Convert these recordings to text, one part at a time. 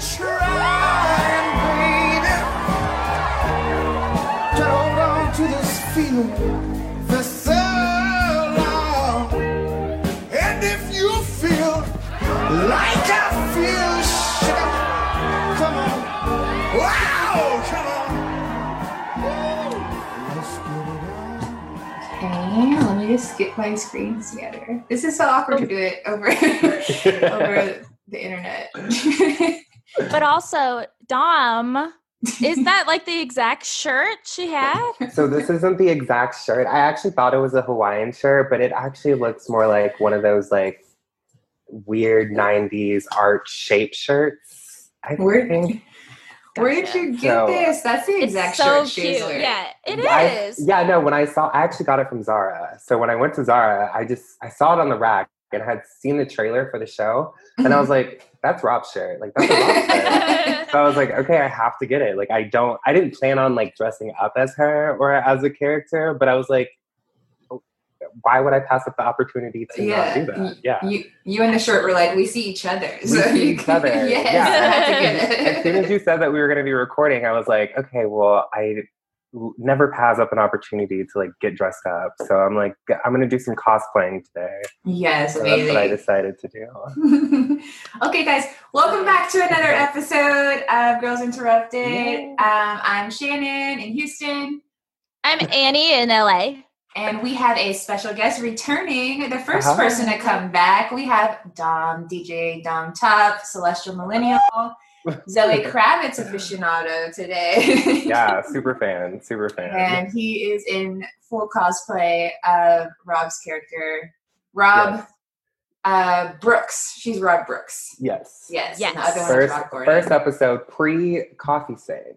Trying, baby, to hold on to this feeling for so long. And if you feel like I feel, come on, wow, come on. Okay, let me just get my screens together. This is so awkward to do it over over the internet. But also, Dom, is that like the exact shirt she had? So this isn't the exact shirt. I actually thought it was a Hawaiian shirt, but it actually looks more like one of those like weird '90s art shaped shirts. I Where- think. Where did you get So- this? That's the It's exact so shirt she was cute. wearing. Yeah, it is. I- yeah, no. When I saw, I actually got it from Zara. So when I went to Zara, I just I saw it on the rack and I had seen the trailer for the show, and I was like, "That's Rob's shirt. Like that's a Rob shirt." So I was like, okay, I have to get it. Like I don't, I didn't plan on like dressing up as her or as a character, but I was like, oh, why would I pass up the opportunity to Yeah, not do that? Yeah. You you and the shirt were like, we see each other. We see each other. yes, Yeah. I have to get as soon as you said that we were going to be recording, I was like, okay, well, I never pass up an opportunity to like get dressed up. So I'm like, I'm going to do some cosplaying today. yes, So that's what I decided to do. okay, guys, welcome back to another episode of Girls Interrupted. Yay. Um, I'm Shannon in Houston. I'm Annie in LA. And we have a special guest returning, the first Uh-huh. person to come back. We have Dom, DJ Dom Top, Celestial Millennial, Zoe Kravitz aficionado today. yeah, super fan, super fan. and he is in full cosplay of Rob's character, Rob Yes. uh, Brooks. She's Rob Brooks. yes. Yes. Yes. The other one is First, Rob first episode pre coffee save.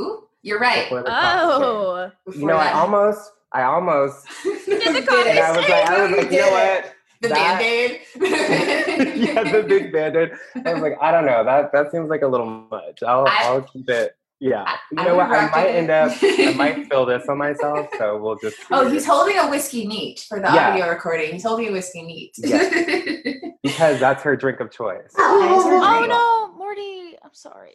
Ooh, you're right. Before the coffee Oh. You know, I almost, I almost, did the coffee and I was like, I was like, you know what? The That- band-aid. yeah, the big bandit. I was like, I don't know. That that seems like a little much. I'll I- I'll keep it. Yeah. I- you know would what? I might it. end up. I might fill this on myself. So we'll just. see. Oh, he's holding a whiskey neat for the Yeah. audio recording. He's holding a whiskey neat. because that's her drink of choice. oh no, Morty. I'm sorry.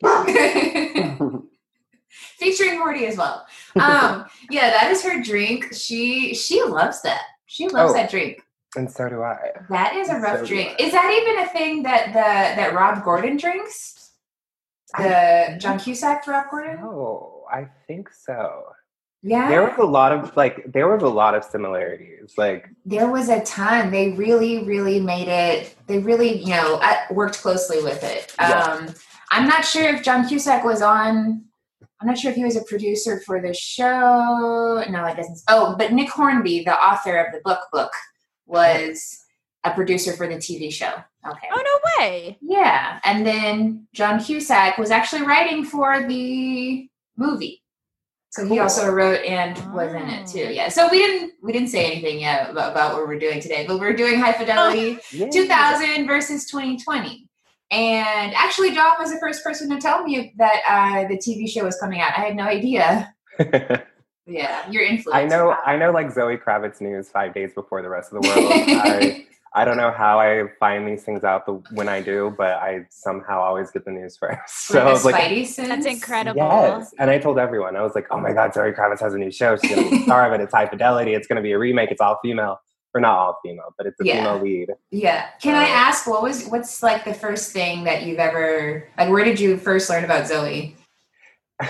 Featuring Morty as well. Um, yeah, that is her drink. She she loves that. She loves Oh. that drink. And so do I. That is a rough So drink. Is that even a thing that the that Rob Gordon drinks? The John Cusack Rob Gordon? Oh, I think so. Yeah. There was a lot of like. There was a lot of similarities. Like, there was a ton. They really, really made it. They really, you know, worked closely with it. Yeah. Um, I'm not sure if John Cusack was on. I'm not sure if he was a producer for the show. No, it doesn't. Oh, but Nick Hornby, the author of the book, book was a producer for the TV show. Okay. Oh no way. Yeah, and then John Cusack was actually writing for the movie. So he also wrote and was in it too. Oh. Yeah. So we didn't we didn't say anything yet about, about what we're doing today, but we're doing high fidelity yeah. 2000 versus 2020. And actually, John was the first person to tell me that uh, the TV show was coming out. I had no idea. Yeah, you're influence. I know. I know. Like Zoe Kravitz news five days before the rest of the world. I, I don't know how I find these things out the, when I do, but I somehow always get the news first. So I like a was like, sense. That's incredible. Yes. And I told everyone, I was like, oh my God, Zoe Kravitz has a new show. She's going to be star of it. It's high fidelity. It's going to be a remake. It's all female. Or not all female, but it's a Yeah. female lead. Yeah. Can I ask what was what's like the first thing that you've ever like? Where did you first learn about Zoe?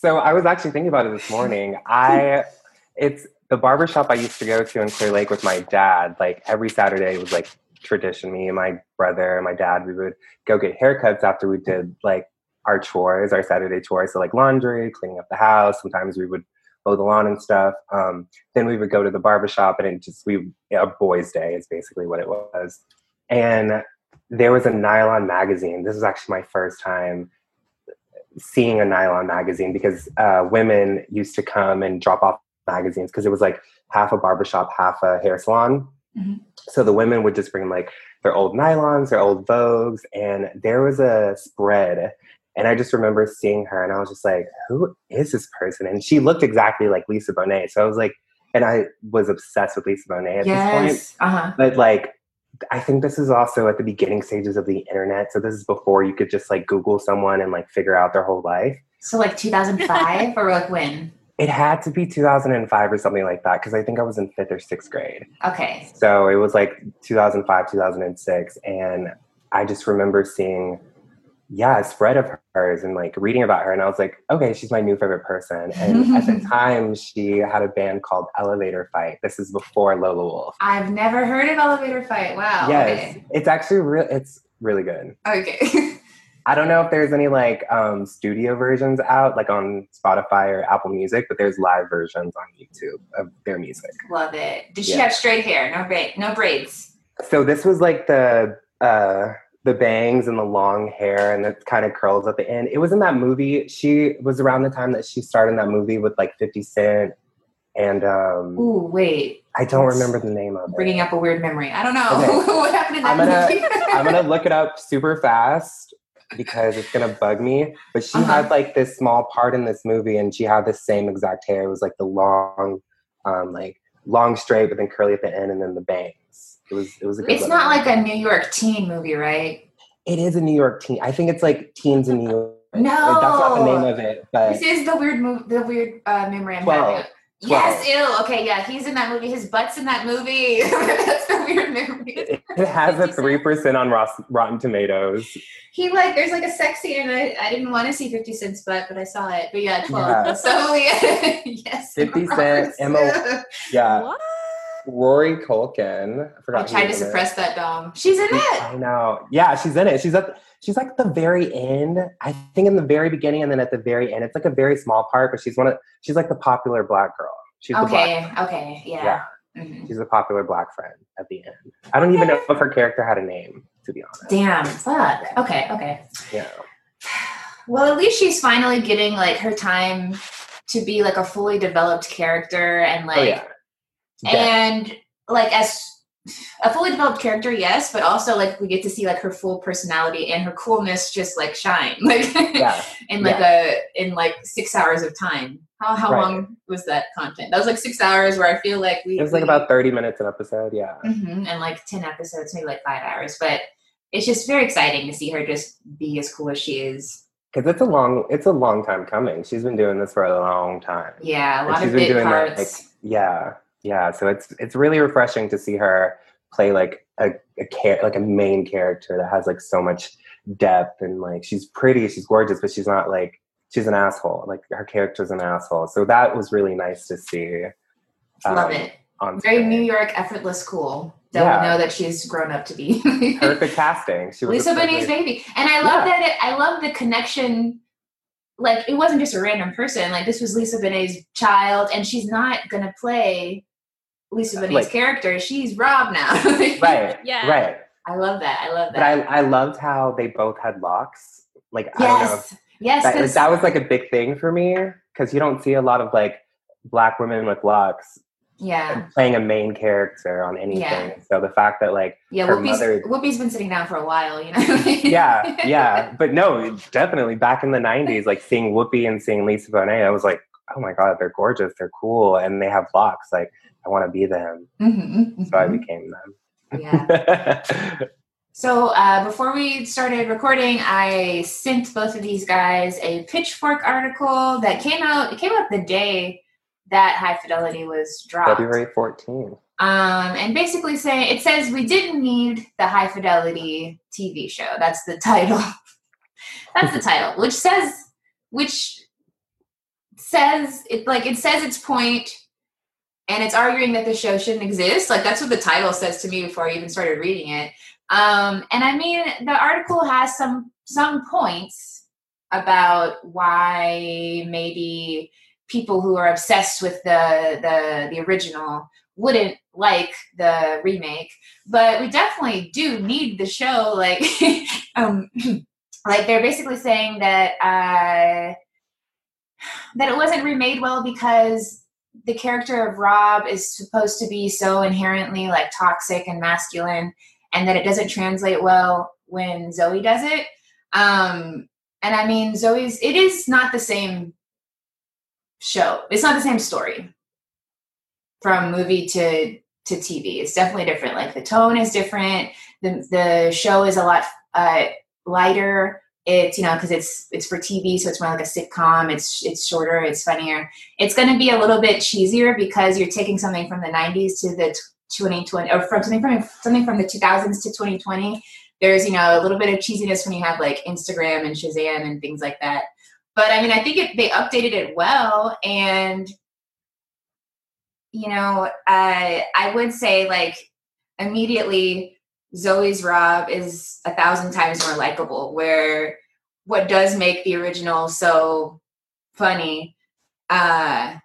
So I was actually thinking about it this morning. I, it's the barbershop I used to go to in Clear Lake with my dad. Like every Saturday was like tradition. Me and my brother and my dad, we would go get haircuts after we did like our chores, our Saturday chores. So like laundry, cleaning up the house. Sometimes we would mow the lawn and stuff. Um, then we would go to the barbershop and it just, we, a boys' day is basically what it was. And there was a nylon magazine. This was actually my first time seeing a nylon magazine because uh, women used to come and drop off magazines because it was like half a barbershop, half a hair salon. Mhm. So the women would just bring like their old nylons, their old Vogues, and there was a spread. And I just remember seeing her and I was just like, who is this person? And she looked exactly like Lisa Bonet. So I was like, and I was obsessed with Lisa Bonet at this point. Uh huh. But like, I think this is also at the beginning stages of the internet. So this is before you could just like Google someone and like figure out their whole life. So like 2005 or like when? It had to be 2005 or something like that because I think I was in fifth or sixth grade. Okay. So it was like 2005, 2006. And I just remember seeing, yeah, a spread of hers and like reading about her. And I was like, okay, she's my new favorite person. And at the time, she had a band called Elevator Fight. This is before Lola Wolf. I've never heard of Elevator Fight. Wow. yes, it's actually real. It's really good. Okay. Okay. I don't know if there's any like um, studio versions out, like on Spotify or Apple Music, but there's live versions on YouTube of their music. Love it. Did she Yeah. have straight hair? No braid. No braids. So this was like the uh, the bangs and the long hair and it kind of curls at the end. It was in that movie. She was around the time that she starred in that movie with like 50 Cent, and um, Ooh, wait. I don't That's remember the name of it. Bringing up a weird memory. I don't know Okay. what happened in that I'm gonna- movie. I'm gonna look it up super fast because it's gonna bug me. But she Uh-huh. had like this small part in this movie, and she had the same exact hair. It was like the long, um, like long straight, but then curly at the end, and then the bangs. It was it was a good. It's not like a New York teen movie, right? It is a New York teen. I think it's like Teens in New York. No. Like, that's not the name of it, but This is the weird move, the weird uh, I'm Twelve. Twelve. Yes, ew. Okay, yeah, he's in that movie. His butt's in that movie. That's the weird memory. it, it has a three percent on Ross, Rotten Tomatoes. He like, there's like a sex scene, and I, I didn't want to see Fifty Cent's butt, but I saw it. But yeah, twelve. Yeah. So yeah, yes. 50 Emma Cent, Roberts. Emma- Yeah, What? Rory Culkin. I I forgot. who tried to in it. suppress that dom. She's in it. I know. Yeah, she's in it. She's at she's like the very end. I think in the very beginning and then at the very end. It's like a very small part, but she's one of she's like the popular black girl. She's the black Okay, okay, yeah. yeah. Mhm. She's a popular black friend at the end. I don't even know if her character had a name, to be honest. Damn, fuck. Okay, okay. Yeah. Well, at least she's finally getting like her time to be like a fully developed character and like oh yeah. Yeah. and like as a fully developed character, yes, but also like we get to see like her full personality and her coolness just like shine like yeah. in like a in like six hours of time. How how Right. long was that content? That was like six hours where I feel like we It was like we- about 30 minutes an episode, yeah. Mhm, and like 10 episodes, maybe like five hours. But it's just very exciting to see her just be as cool as she is. Because it's a long it's a long time coming. She's been doing this for a long time. Yeah, a And lot she's of been big doing that, parts. Yeah, yeah. So it's it's really refreshing to see her play like a, a char- like a main character that has like so much depth and like she's pretty, she's gorgeous, but she's not like she's an asshole. Like her character's an asshole. So that was really nice to see. Love um, it. On Very screen. New York, effortless cool. That Yeah. we know that she's grown up to be. Perfect casting. She was Lisa Bonet's baby. And I love Yeah. that it, I love the connection. Like it wasn't just a random person. Like this was Lisa Bonet's child, and she's not gonna play Lisa uh, Bonet's Like- character. She's Rob now. Right. Yeah. Right. I love that. I love that. But I. I loved how they both had locks. Like I don't know. yes. Yes. That, 'cause- that was like a big thing for me because you don't see a lot of like black women with locks yeah. playing a main character on anything. Yeah. So the fact that like Yeah, her Whoopi's, mother- Whoopi's been sitting down for a while, you know. yeah, yeah, but no, definitely back in the '90s, like seeing Whoopi and seeing Lisa Bonet, I was like, oh my god, they're gorgeous, they're cool, and they have locks. Like I want to be them, Mhm, so I became them. yeah. So uh, before we started recording, I sent both of these guys a Pitchfork article that came out. It came out the day that High Fidelity was dropped. February 14th. Um, and basically saying it says we didn't need the High Fidelity TV show. That's the title. That's the title, which says which says it like it says its point and it's arguing that the show shouldn't exist. Like that's what the title says to me before I even started reading it. Um, and I mean the article has some some points about why maybe people who are obsessed with the the the original wouldn't like the remake, but we definitely do need the show. Like, um, like they're basically saying that uh, that it wasn't remade well because the character of Rob is supposed to be so inherently like toxic and masculine, and that it doesn't translate well when Zoe does it. Um, and I mean, Zoe's it is not the same show. It's not the same story from movie to to TV. It's definitely different. Like the tone is different. The the show is a lot uh, lighter. It's you know because it's it's for TV, so it's more like a sitcom. It's it's shorter. It's funnier. It's going to be a little bit cheesier because you're taking something from the '90s to the 2020, or from something from something from the 2000s to 2020. There's you know a little bit of cheesiness when you have like Instagram and Shazam and things like that. But I mean, I think it, they updated it well, and you know, I I would say like immediately Zoe's Rob is a thousand times more likable. Where what does make the original so funny uh,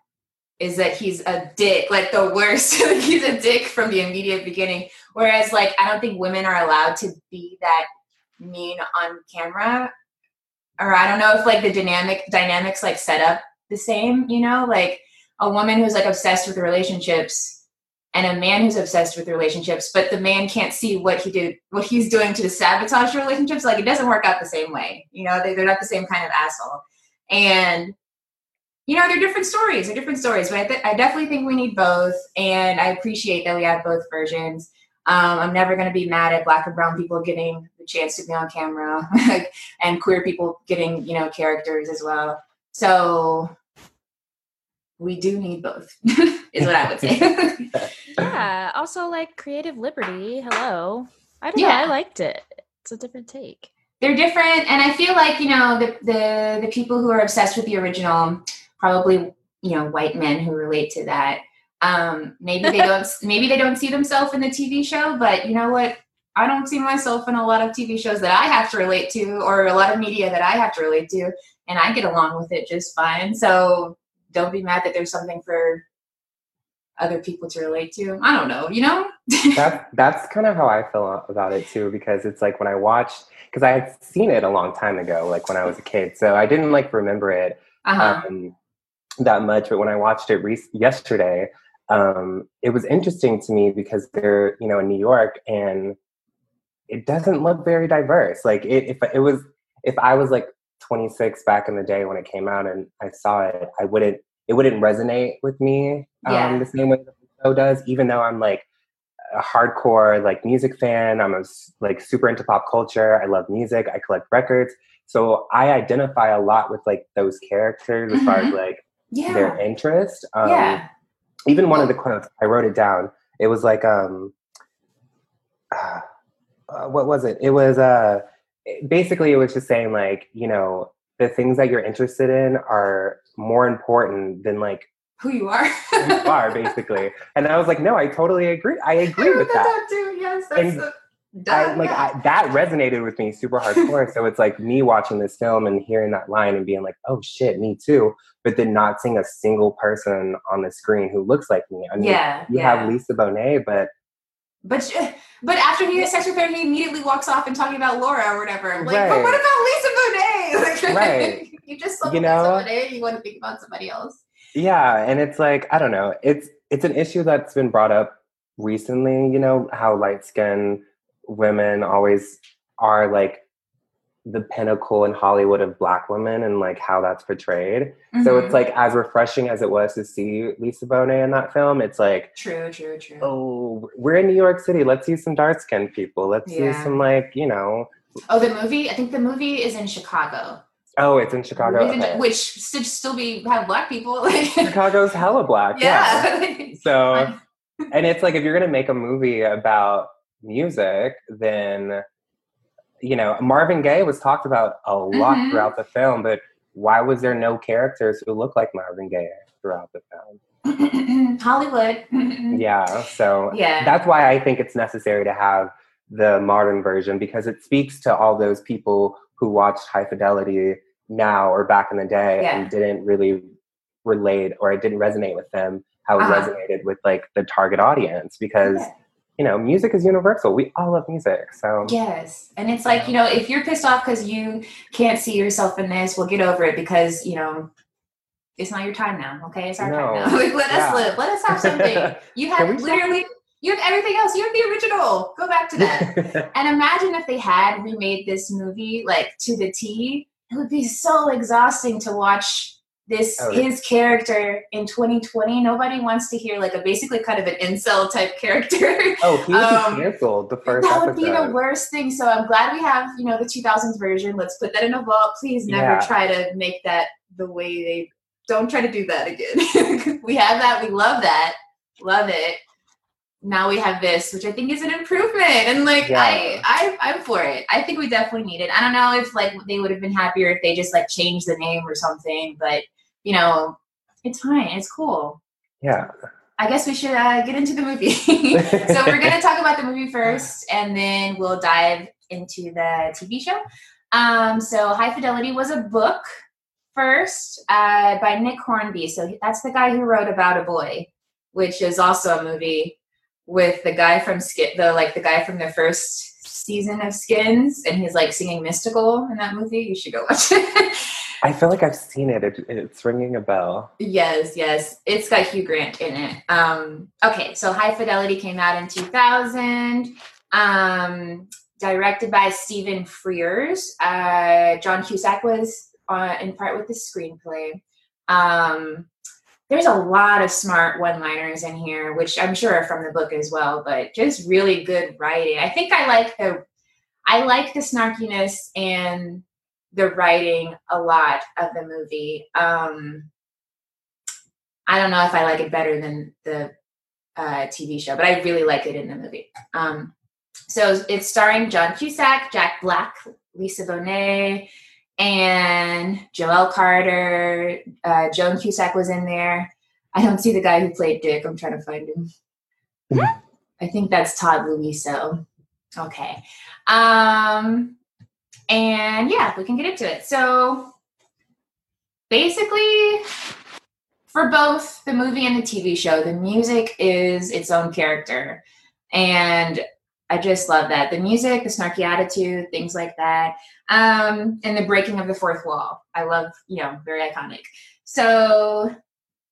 is that he's a dick, like the worst. he's a dick from the immediate beginning. Whereas, like, I don't think women are allowed to be that mean on camera. Or I don't know if like the dynamic dynamics like set up the same, you know, like a woman who's like obsessed with relationships and a man who's obsessed with relationships, but the man can't see what he did, what he's doing to sabotage relationships. Like it doesn't work out the same way. You know, they, are not the same kind of asshole. And you know, they're different stories. They're different stories, but I, th- I definitely think we need both, and I appreciate that we have both versions. Um, I'm never going to be mad at black and brown people getting the chance to be on camera, and queer people getting you know characters as well. So we do need both is what i would say. Yeah also like creative liberty hello. I don't yeah. know i liked it. It's a different take. They're different and i feel like you know the, the the people who are obsessed with the original probably you know white men who relate to that. Um maybe they don't maybe they don't see themselves in the tv show but you know what? I don't see myself in a lot of tv shows that i have to relate to or a lot of media that i have to relate to and i get along with it just fine. So don't be mad that there's something for other people to relate to. I don't know, you know? that's that's kind of how I feel about it too, because it's like when I watched, because I had seen it a long time ago, like when I was a kid, so I didn't like remember it uh-huh. um, that much. But when I watched it re- yesterday, um, it was interesting to me because they're you know in New York and it doesn't look very diverse. Like it, if it was, if I was like 26 back in the day when it came out and I saw it, I wouldn't it wouldn't resonate with me um, yeah. the same way the show does, even though I'm like a hardcore like music fan. I'm a, like super into pop culture. I love music. I collect records. So I identify a lot with like those characters as mm-hmm. far as mm-hmm. like yeah. their interest. Um, yeah. Even one of the quotes, I wrote it down. It was like, um, uh, what was it? It was, uh, basically it was just saying like you know the things that you're interested in are more important than like who you are. who you are basically. And i was like no i totally agree i agree I with that. that too yes that's and the, I, like I, that resonated with me super hardcore. So it's like me watching this film and hearing that line and being like oh shit me too but then not seeing a single person on the screen who looks like me. I mean yeah, you yeah. have lisa bonet but but but after he has sex with her, he immediately walks off and talking about Laura or whatever. Like, right. but what about Lisa Bonet? Like, right. you just you know, Lisa Bonet. You want to think about somebody else. Yeah, and it's like I don't know. It's it's an issue that's been brought up recently. You know how light skinned women always are like the pinnacle in Hollywood of black women and like how that's portrayed. Mm-hmm. So it's mm-hmm. like as refreshing as it was to see Lisa Bonet in that film, it's like true, true, true. Oh, we're in New York City. Let's see some dark skinned people. Let's yeah. see some like, you know. Oh, the movie? I think the movie is in Chicago. Oh, it's in Chicago. Okay. Which should still be have black people. Chicago's hella black. Yeah. yeah. so and it's like if you're gonna make a movie about music, then you know, Marvin Gaye was talked about a lot mm-hmm. throughout the film, but why was there no characters who look like Marvin Gaye throughout the film? Hollywood. yeah, so yeah. that's why I think it's necessary to have the modern version because it speaks to all those people who watched High Fidelity now or back in the day yeah. and didn't really relate or it didn't resonate with them how it Uh-huh. resonated with like the target audience because Yeah. You know music is universal. We all love music, so Yes. And it's like, you know, if you're pissed off because you can't see yourself in this, well, get over it because, you know, it's not your time now. Okay. It's our No. time now. Like, let us live. Let us have something. You have literally, you have everything else. You have the original. Go back to that. and imagine if they had remade this movie like to the T. It would be so exhausting to watch this Oh, his character in 2020. Nobody wants to hear like a basically kind of an incel type character. oh, he was Um, canceled the first that would episode. be the worst thing. So I'm glad we have, you know, the 2000s version. Let's put that in a vault. Please never Yeah. try to make that the way they don't try to do that again. we have that. We love that. Love it. Now we have this, which I think is an improvement. And like Yeah. I, I I'm for it. I think we definitely need it. I don't know if like they would have been happier if they just like changed the name or something, but you know, it's fine. It's cool. Yeah. I guess we should uh, get into the movie. so we're going to talk about the movie first, and then we'll dive into the TV show. Um, so High Fidelity was a book first uh, by Nick Hornby. So that's the guy who wrote About a Boy, which is also a movie with the guy from Skin, the like the guy from the first season of Skins, and he's like singing Mystical in that movie. You should go watch it. I feel like I've seen it. it. It's ringing a bell. Yes, yes. It's got Hugh Grant in it. Um, okay, so High Fidelity came out in 2000. Um, directed by Stephen Frears. Uh, John Cusack was uh, in part with the screenplay. Um, there's a lot of smart one-liners in here, which I'm sure are from the book as well, but just really good writing. I think I like the I like the snarkiness and the writing a lot of the movie. Um, I don't know if I like it better than the uh, TV show, but I really like it in the movie. Um, so it's starring John Cusack, Jack Black, Lisa Bonet, and Joelle Carter. Uh, Joan Cusack was in there. I don't see the guy who played Dick. I'm trying to find him. I think that's Todd Louiso. Okay. Um, and yeah, we can get into it. So basically, for both the movie and the TV show, the music is its own character. And I just love that. The music, the snarky attitude, things like that. Um, and the breaking of the fourth wall. I love, you know, very iconic. So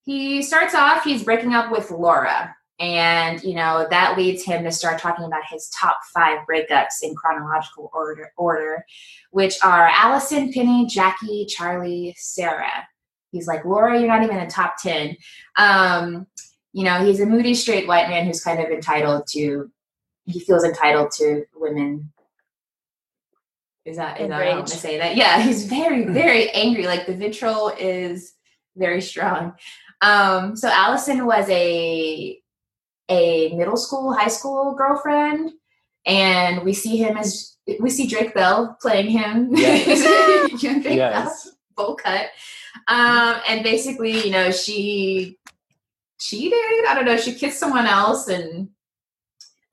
he starts off, he's breaking up with Laura. And, you know, that leads him to start talking about his top five breakups in chronological order, order which are Allison, Penny, Jackie, Charlie, Sarah. He's like, Laura, you're not even in the top 10. Um, you know, he's a moody straight white man who's kind of entitled to, he feels entitled to women. Is that, is that how I want to say that? Yeah, he's very, very angry. Like the vitriol is very strong. Um, so Allison was a a middle school, high school girlfriend, and we see him as we see Drake Bell playing him. Yes. Young Drake Yes. Bell, bowl cut. Um, and basically, you know, she cheated. I don't know. She kissed someone else, and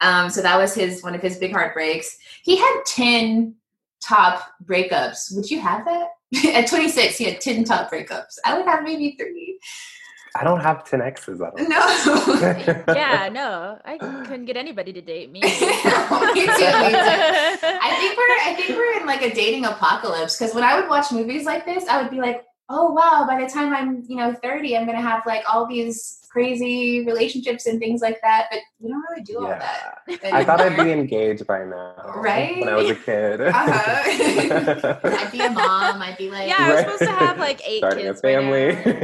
um, so that was his one of his big heartbreaks. He had ten top breakups. Would you have that? At 26, he had 10 top breakups. I would have maybe three. I don't have 10 X's. I don't No. yeah, no, I couldn't get anybody to date me. me too, me too. I think we're I think we're in like a dating apocalypse because when I would watch movies like this, I would be like, oh wow, by the time I'm you know 30, I'm gonna have like all these crazy relationships and things like that. But we don't really do all Yeah. that. I thought I'd be engaged by now. Right? When I was a kid. Uh-huh. I'd be a mom. I'd be like yeah, I was Right. supposed to have like eight Starting a kids. by now. family.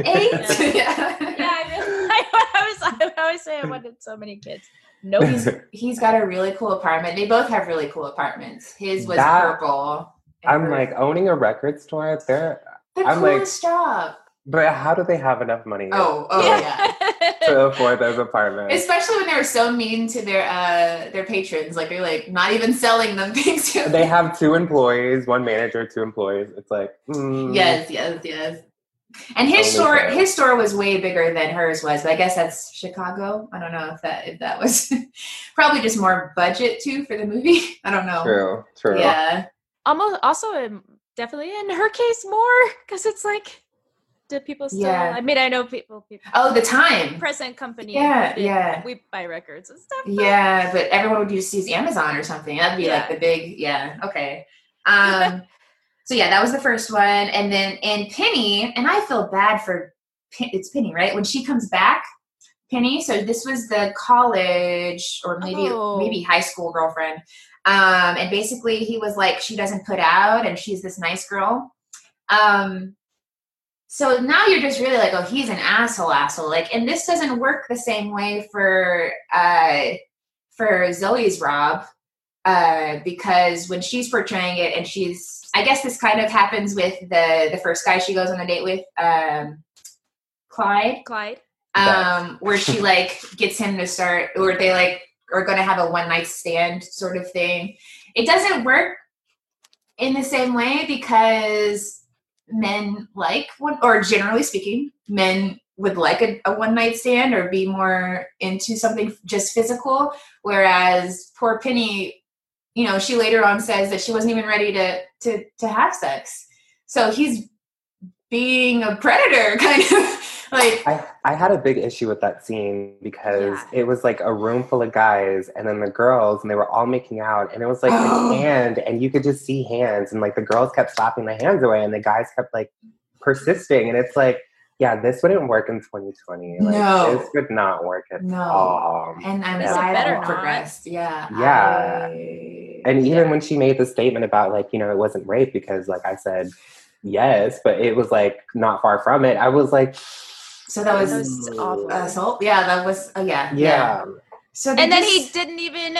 eight. Yeah. Yeah, I, really, I, was, I always say I wanted so many kids. Nope. He's he's got a really cool apartment. They both have really cool apartments. His was That- purple. I'm hers- like owning a record store. There, the I'm like- coolest job. but how do they have enough money Oh, oh yeah. to afford those apartments? Especially when they were so mean to their uh their patrons. Like they're like not even selling them things. they have two employees, one manager, two employees. It's like, mm, yes, yes, yes. And his store fair. his store was way bigger than hers was, but I guess that's Chicago. I don't know if that if that was probably just more budget too for the movie. I don't know. true, true. Yeah. Almost also um, definitely in her case more because it's like Do people still? Yeah. I mean, I know people. people Oh, the time. present company. Yeah, did- yeah. We buy records and stuff. but- Yeah, but everyone would just use Amazon or something. That'd be like the big, yeah, okay. Um, so yeah, that was the first one, and then and Penny, and I feel bad for it's Penny, right? When she comes back, Penny. So this was the college or maybe Oh. maybe high school girlfriend, um, and basically he was like, she doesn't put out, and she's this nice girl. Um, so now you're just really like, oh, he's an asshole, asshole. Like, and this doesn't work the same way for uh for Zoe's Rob, uh, because when she's portraying it, and she's, I guess this kind of happens with the the first guy she goes on a date with, um, Clyde, Clyde. um, where she like gets him to start, or they like are going to have a one night stand sort of thing. It doesn't work in the same way because men like one, or generally speaking, men would like a, a one night stand or be more into something just physical. Whereas poor Penny, you know, she later on says that she wasn't even ready to to to have sex. So he's being a predator, kind of like I, I had a big issue with that scene because Yeah. it was like a room full of guys and then the girls and they were all making out and it was like Oh. a hand and you could just see hands and like the girls kept slapping the hands away and the guys kept like persisting and it's like yeah this wouldn't work in 2020 like No. this would not work at No. all And I'm Yeah. glad better it not. progressed. Yeah. Yeah. I- and even yeah. when she made the statement about like you know it wasn't rape because like i said yes but it was like not far from it i was like so that was, That was awful. assault. Yeah, that was. Oh yeah. yeah So they And then he didn't even.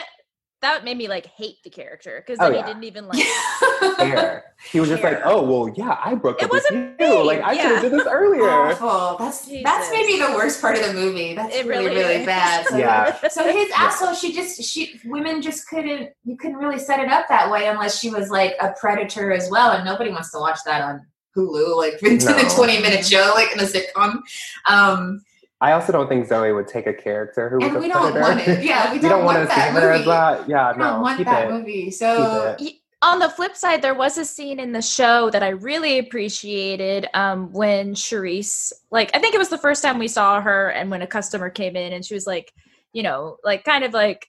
That made me like hate the character because Oh, then yeah. he didn't even like. care. He was just like, "Oh well, yeah, I broke It up with wasn't you. me, Like I should have yeah. did this earlier." awful. That's that's maybe the worst part of the movie. That's It really really really bad. So, Yeah. So his asshole, she just she women just couldn't you couldn't really set it up that way unless she was like a predator as well, and nobody wants to watch that on Hulu, like into No. the twenty minute show, like in a sitcom. Um, I also don't think Zoe would take a character who was and a we don't predator. want it. Yeah, we don't, don't want want to that see her movie. as that. Yeah, we no, don't want keep that it. movie. So on the flip side, there was a scene in the show that I really appreciated um, when Cherise, like, I think it was the first time we saw her, and when a customer came in and she was like, you know, like kind of like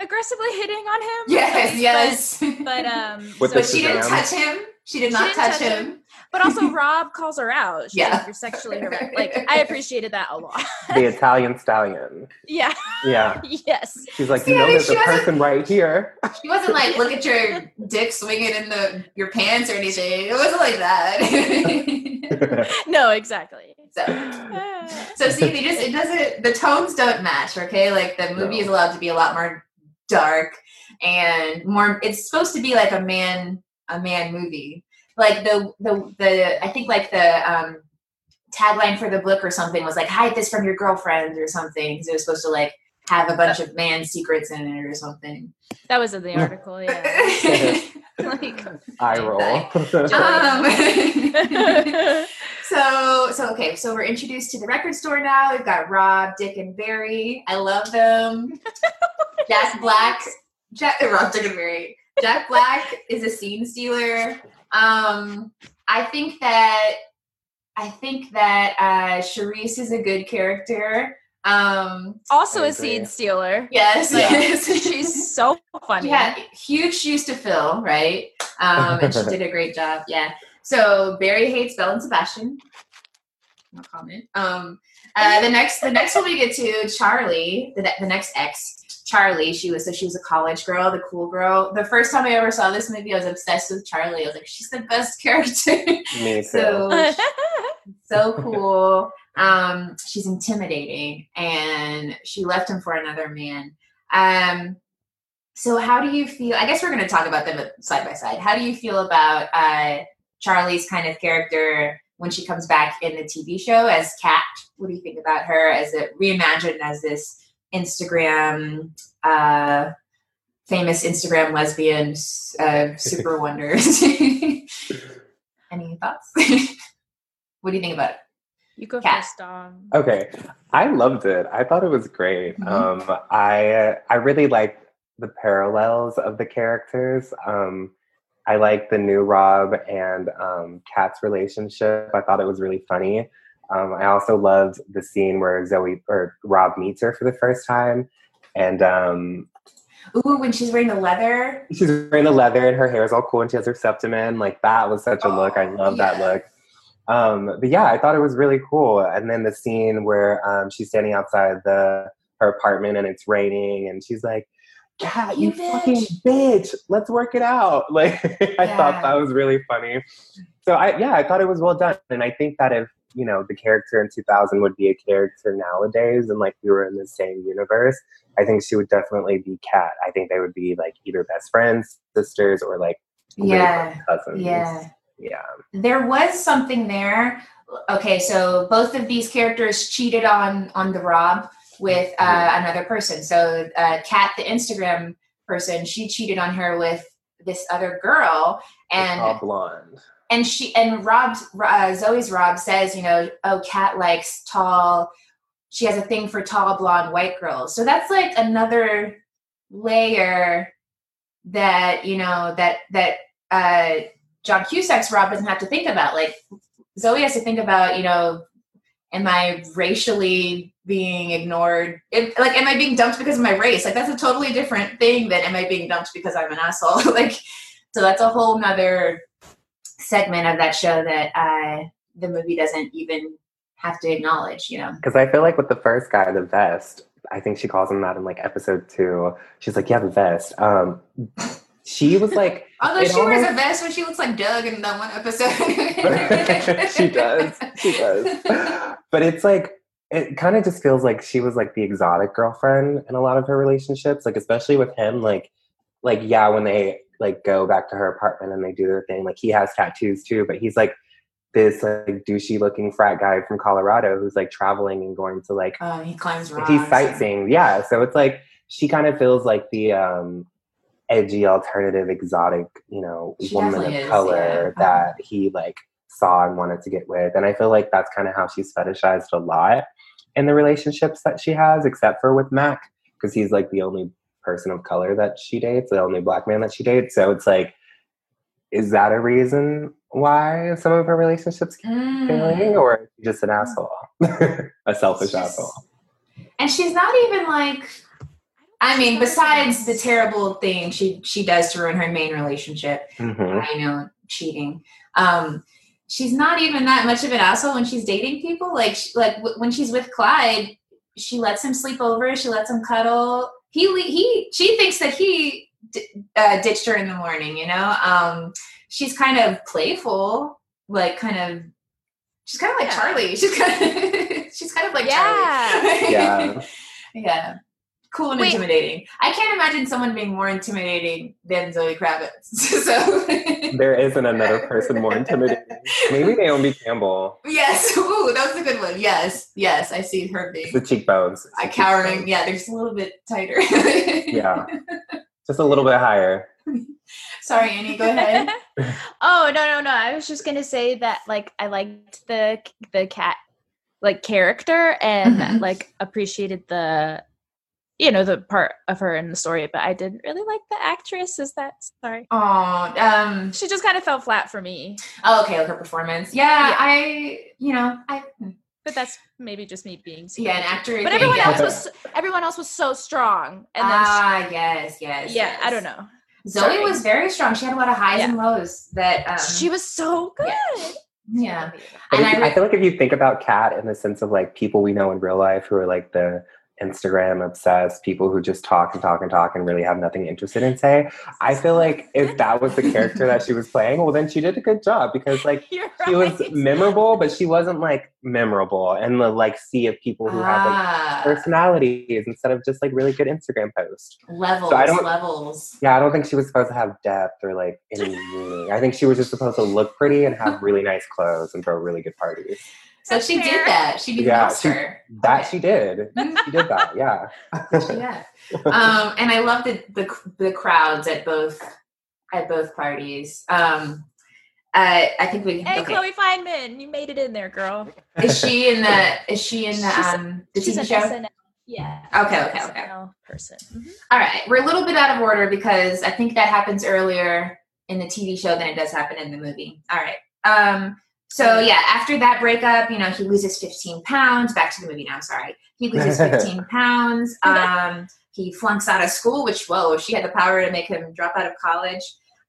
aggressively hitting on him. yes, But- yes. But, um, With so- but she didn't touch him. She did not didn't touch touch him. But also Rob calls her out. She's Yeah. like, you're sexually harassed. Like, I appreciated that a lot. the Italian stallion. yeah. Yeah, Yes. she's like, See, you I know, there's a person right here. She wasn't like, look at your dick swinging in the your pants or anything. It wasn't like that. No, exactly. so, so see, they just it doesn't. The tones don't match. Okay, like the movie No. is allowed to be a lot more dark and more. It's supposed to be like a man a man movie. Like the the the I think like the um tagline for the book or something was like hide this from your girlfriend or something because it was supposed to like have a bunch of man secrets in it or something. That was in the article, yeah. like, Eye roll. um, so so okay so we're introduced to the record store now we've got rob dick and barry i love them jack black jack rob dick and barry jack black is a scene stealer um i think that i think that uh Cherise is a good character um also a seed stealer. yes Like, she's so funny. she had huge shoes to fill, right? Um, and she did a great job. Yeah. So Barry hates Belle and Sebastian. No comment. Um, uh, the next, the next one we get to Charlie, the, the next ex, Charlie. She was so she was a college girl, the cool girl. The first time I ever saw this movie, I was obsessed with Charlie. I was like, she's the best character. So so cool. Um, she's intimidating, and she left him for another man. Um, so how do you feel? I guess we're going to talk about them side by side. How do you feel about uh, Charlie's kind of character when she comes back in the TV show as Kat? What do you think about her as a reimagined as this Instagram? Uh, famous Instagram lesbian uh, super wonders. Any thoughts? what do you think about it? you go Cat. first, Dom. Okay, I loved it. I thought it was great. Mhm. Um, I I really like the parallels of the characters. Um, I like the new Rob and um, Kat's relationship. I thought it was really funny. Um, I also loved the scene where Zoe or Rob meets her for the first time, and um, Ooh, when she's wearing the leather. she's wearing the leather and her hair is all cool and she has her septum in. Like that was such a look. I Oh, love that look. Um, but yeah, I thought it was really cool. And then the scene where um, she's standing outside the her apartment and it's raining and she's like, "Kat, you, You fucking bitch, let's work it out." Like I thought that was really funny. So I yeah, I thought it was well done. And I think that if you know the character in 2000 would be a character nowadays and like we were in the same universe i think she would definitely be kat i think they would be like either best friends sisters or like Yeah. cousins Yeah. yeah There was something there. Okay, so both of these characters cheated on on the Rob with uh, another person. So uh, Kat, the Instagram person, she cheated on her with this other girl, and blonde and she and Rob's uh, Zoe's Rob says, you know, oh, Kat likes tall. She has a thing for tall blonde white girls. So that's like another layer that you know that that uh, John Cusack's Rob doesn't have to think about. Like Zoe has to think about, you know, am I racially being ignored? If, like, am I being dumped because of my race? Like, that's a totally different thing than am I being dumped because I'm an asshole? like, so that's a whole nother segment of that show that uh, the movie doesn't even have to acknowledge, you know? because i feel like with the first guy the vest i think she calls him that in like episode two she's like "Yeah, the vest um she was like Although she wears a vest when she looks like Doug in that one episode. she does. She does. But it's like it kind of just feels like she was like the exotic girlfriend in a lot of her relationships. Like especially with him, like like yeah, when they like go back to her apartment and they do their thing, like he has tattoos too, but he's like this like douchey looking frat guy from Colorado who's like traveling and going to like Oh, he climbs rocks. he's sightseeing. Yeah. So it's like she kind of feels like the um edgy alternative exotic, you know, She woman of is, color yeah. that he like saw and wanted to get with. And I feel like that's kind of how she's fetishized a lot in the relationships that she has, except for with Mac, because he's like the only person of color that she dates, the only black man that she dates. So it's like, is that a reason why some of her relationships Mm. failing, or is she just an asshole, a selfish She's- asshole? And she's not even like I mean, besides the terrible thing she she does to ruin her main relationship, Mhm. I know cheating. Um, she's not even that much of an asshole when she's dating people. Like sh- like w- when she's with Clyde, she lets him sleep over. She lets him cuddle. He he she thinks that he d- uh, ditched her in the morning. You know, um, she's kind of playful, like kind of. She's kind of like Yeah. Charlie. She's kind of she's kind of like Yeah. Charlie. Yeah. yeah. Cool and Wait. intimidating. I can't imagine someone being more intimidating than Zoe Kravitz. so There isn't another person more intimidating. Maybe Naomi Campbell. Yes. Ooh, that was a good one. Yes. Yes. I see her being The cheekbones. I cowering. Yeah, they're just a little bit tighter. Yeah. Just a little bit higher. Sorry, Annie, go ahead. oh no no no! I was just gonna say that like I liked the the cat like character and Mhm. like appreciated the you know the part of her in the story, but I didn't really like the actress. Is that sorry? Oh, um She just kind of fell flat for me, oh, okay, like her performance. Yeah, Yeah. I you know, I but that's maybe just me being. yeah, an actor. But everyone yeah. else was everyone else was so strong, and then Ah, yes, yes. she, yeah, I don't know. Zoe Sorry. was very strong. She had a lot of highs Yeah. and lows that um she was so good. yeah. yeah. And I I, feel like if you think about Kat in the sense of like people we know in real life who are like the Instagram obsessed people who just talk and talk and talk and really have nothing interested in say, I feel like if that was the character that she was playing, well then she did a good job because like You're she was memorable, but she wasn't like memorable and the like sea of people who have like Ah, personalities instead of just like really good Instagram posts. levels, So I don't- levels. Yeah, I don't think she was supposed to have depth or like any meaning. I think she was just supposed to look pretty and have really nice clothes and throw really good parties. So That's she fair. did that. She Yeah, denounced she- That Okay. she did. She did that. Yeah. yeah. Um, and I love the, the the crowds at both at both parties. Um, uh, I think we. Hey, okay. Chloe Fineman, you made it in there, girl. Is she in the? Is she in the She's- um the She's TV an show? SNL. Yeah. Okay, okay, okay. SNL person. Mhm. All right, we're a little bit out of order because I think that happens earlier. in the TV show than it does happen in the movie. All right. Um, so yeah, after that breakup, you know, he loses 15 pounds. Back to the movie now. Sorry, he loses 15 pounds. Um, he flunks out of school, which whoa, she had the power to make him drop out of college.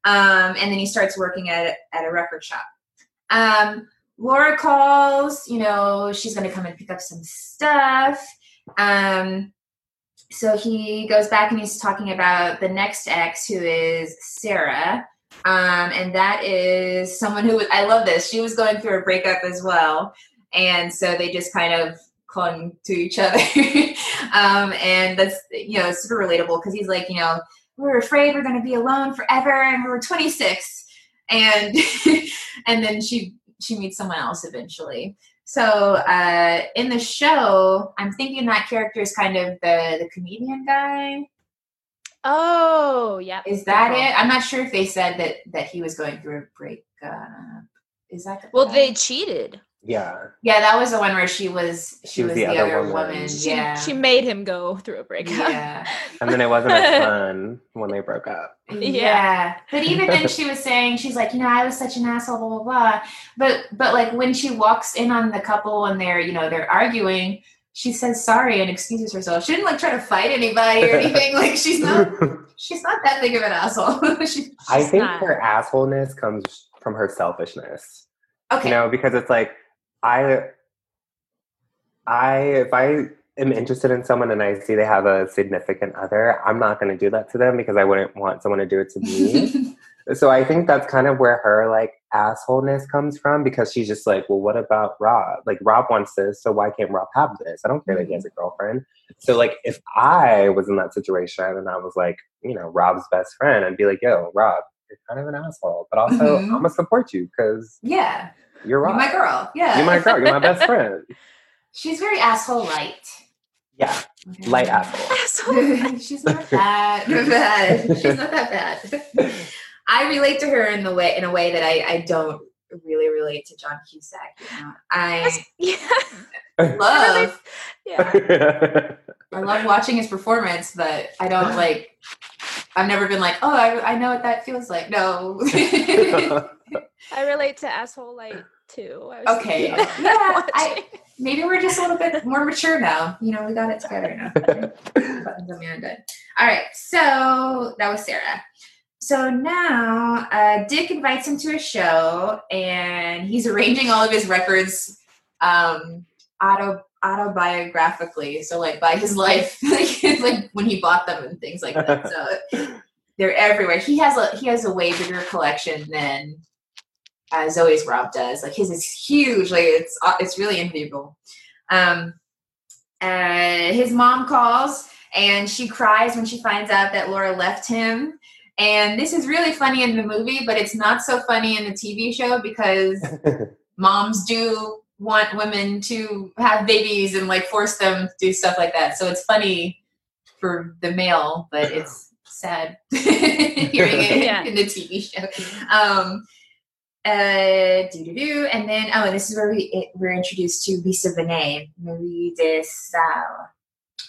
Um, and then he starts working at at a record shop. Um, Laura calls. You know, she's going to come and pick up some stuff. Um, so he goes back and he's talking about the next ex, who is Sarah. Um, and that is someone who I love this. She was going through a breakup as well, and so they just kind of clung to each other. um, and that's you know super relatable because he's like, you know, we're afraid we're going to be alone forever, and we were 26, and and then she she meets someone else eventually. So uh, in the show, I'm thinking that character is kind of the the comedian guy. Oh, yeah. Is that it? I'm not sure if they said that that he was going through a breakup. Is that the Well, guy? they cheated. Yeah. Yeah, that was the one where she was she, She was was the the, other other woman. woman. She, yeah. she made him go through a breakup. yeah. And then it wasn't as fun when they broke up. yeah. But even then she was saying she's like, you know, I was such an asshole, blah blah blah. But but like when she walks in on the couple and they're, you know, they're arguing, she says sorry and excuses herself. She didn't like try to fight anybody or anything. like she's not she's not that big of an asshole. she, I think not. her assholeness comes from her selfishness. okay. You know, because it's like I I if I am interested in someone and I see they have a significant other, I'm not gonna do that to them because I wouldn't want someone to do it to me. so I think that's kind of where her like assholeness comes from because she's just like, well, what about Rob? Like Rob wants this, so why can't Rob have this? I don't care that he has a girlfriend. So like if I was in that situation and I was like, you know, Rob's best friend, I'd be like, yo, Rob, you're kind of an asshole, but also Mhm. I'm gonna support you because yeah. you're You're my girl. Yeah. You're my girl. You're my best friend. She's very asshole light. Yeah, light asshole. Asshole. She's not that bad. She's not that bad. I relate to her in the way in a way that I, I don't really relate to John Cusack. You know? I yeah. love Yeah. I love watching his performance, but I don't like. I've never been like, oh, I, I know what that feels like. No. I relate to asshole light too. I was Okay. Yeah, I- Maybe we're just a little bit more mature now. You know, we got it together now. Buttons on. All right, so that was Sarah. So now uh, Dick invites him to a show, and he's arranging all of his records um, auto autobiographically. So like by his life, like like when he bought them and things like that. So they're everywhere. He has a he has a way bigger collection than uh, Zoe's Rob does. Like his is huge. Like it's uh, it's really enviable. Um, uh, his mom calls and she cries when she finds out that Laura left him. And this is really funny in the movie, but it's not so funny in the TV show because moms do want women to have babies and like force them to do stuff like that. So it's funny for the male, but it's sad hearing it Yeah. in the TV show. Um, uh, do do do, and then oh, and this is where we it, we're introduced to Lisa Bonet, Marie DeSalle,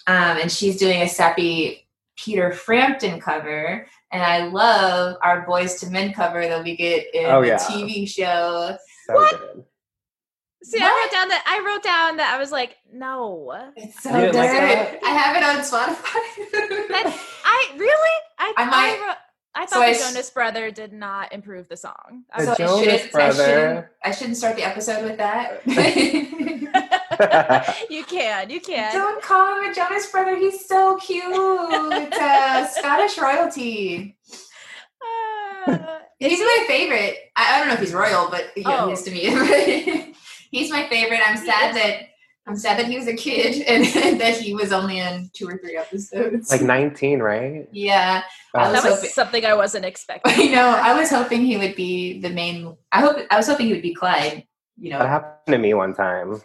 um, and she's doing a sappy Peter Frampton cover, and I love our Boyz II Men cover that we get in Oh, the. TV show. So good. See, I wrote down that I wrote down that I was like, no. It's so good. like that? I have it on Spotify. That I really I I I, wrote, I thought I the s- Jonas Brother did not improve the song. The so was I Jonas shouldn't, I Brother. shouldn't, I shouldn't start the episode with that. you can, you can. Don't call him a Jonas brother. He's so cute. uh, Scottish royalty. Uh, He's my favorite. I, I don't know if he's royal, but yeah, Oh. he is to me. he's my favorite. I'm sad that I'm sad that he was a kid and that he was only in two or three episodes. like 19, right? yeah, I Oh, was that was hoping- something I wasn't expecting. You know. I was hoping he would be the main. I hope. I was hoping he would be Clyde. You know, that know, happened to me one time.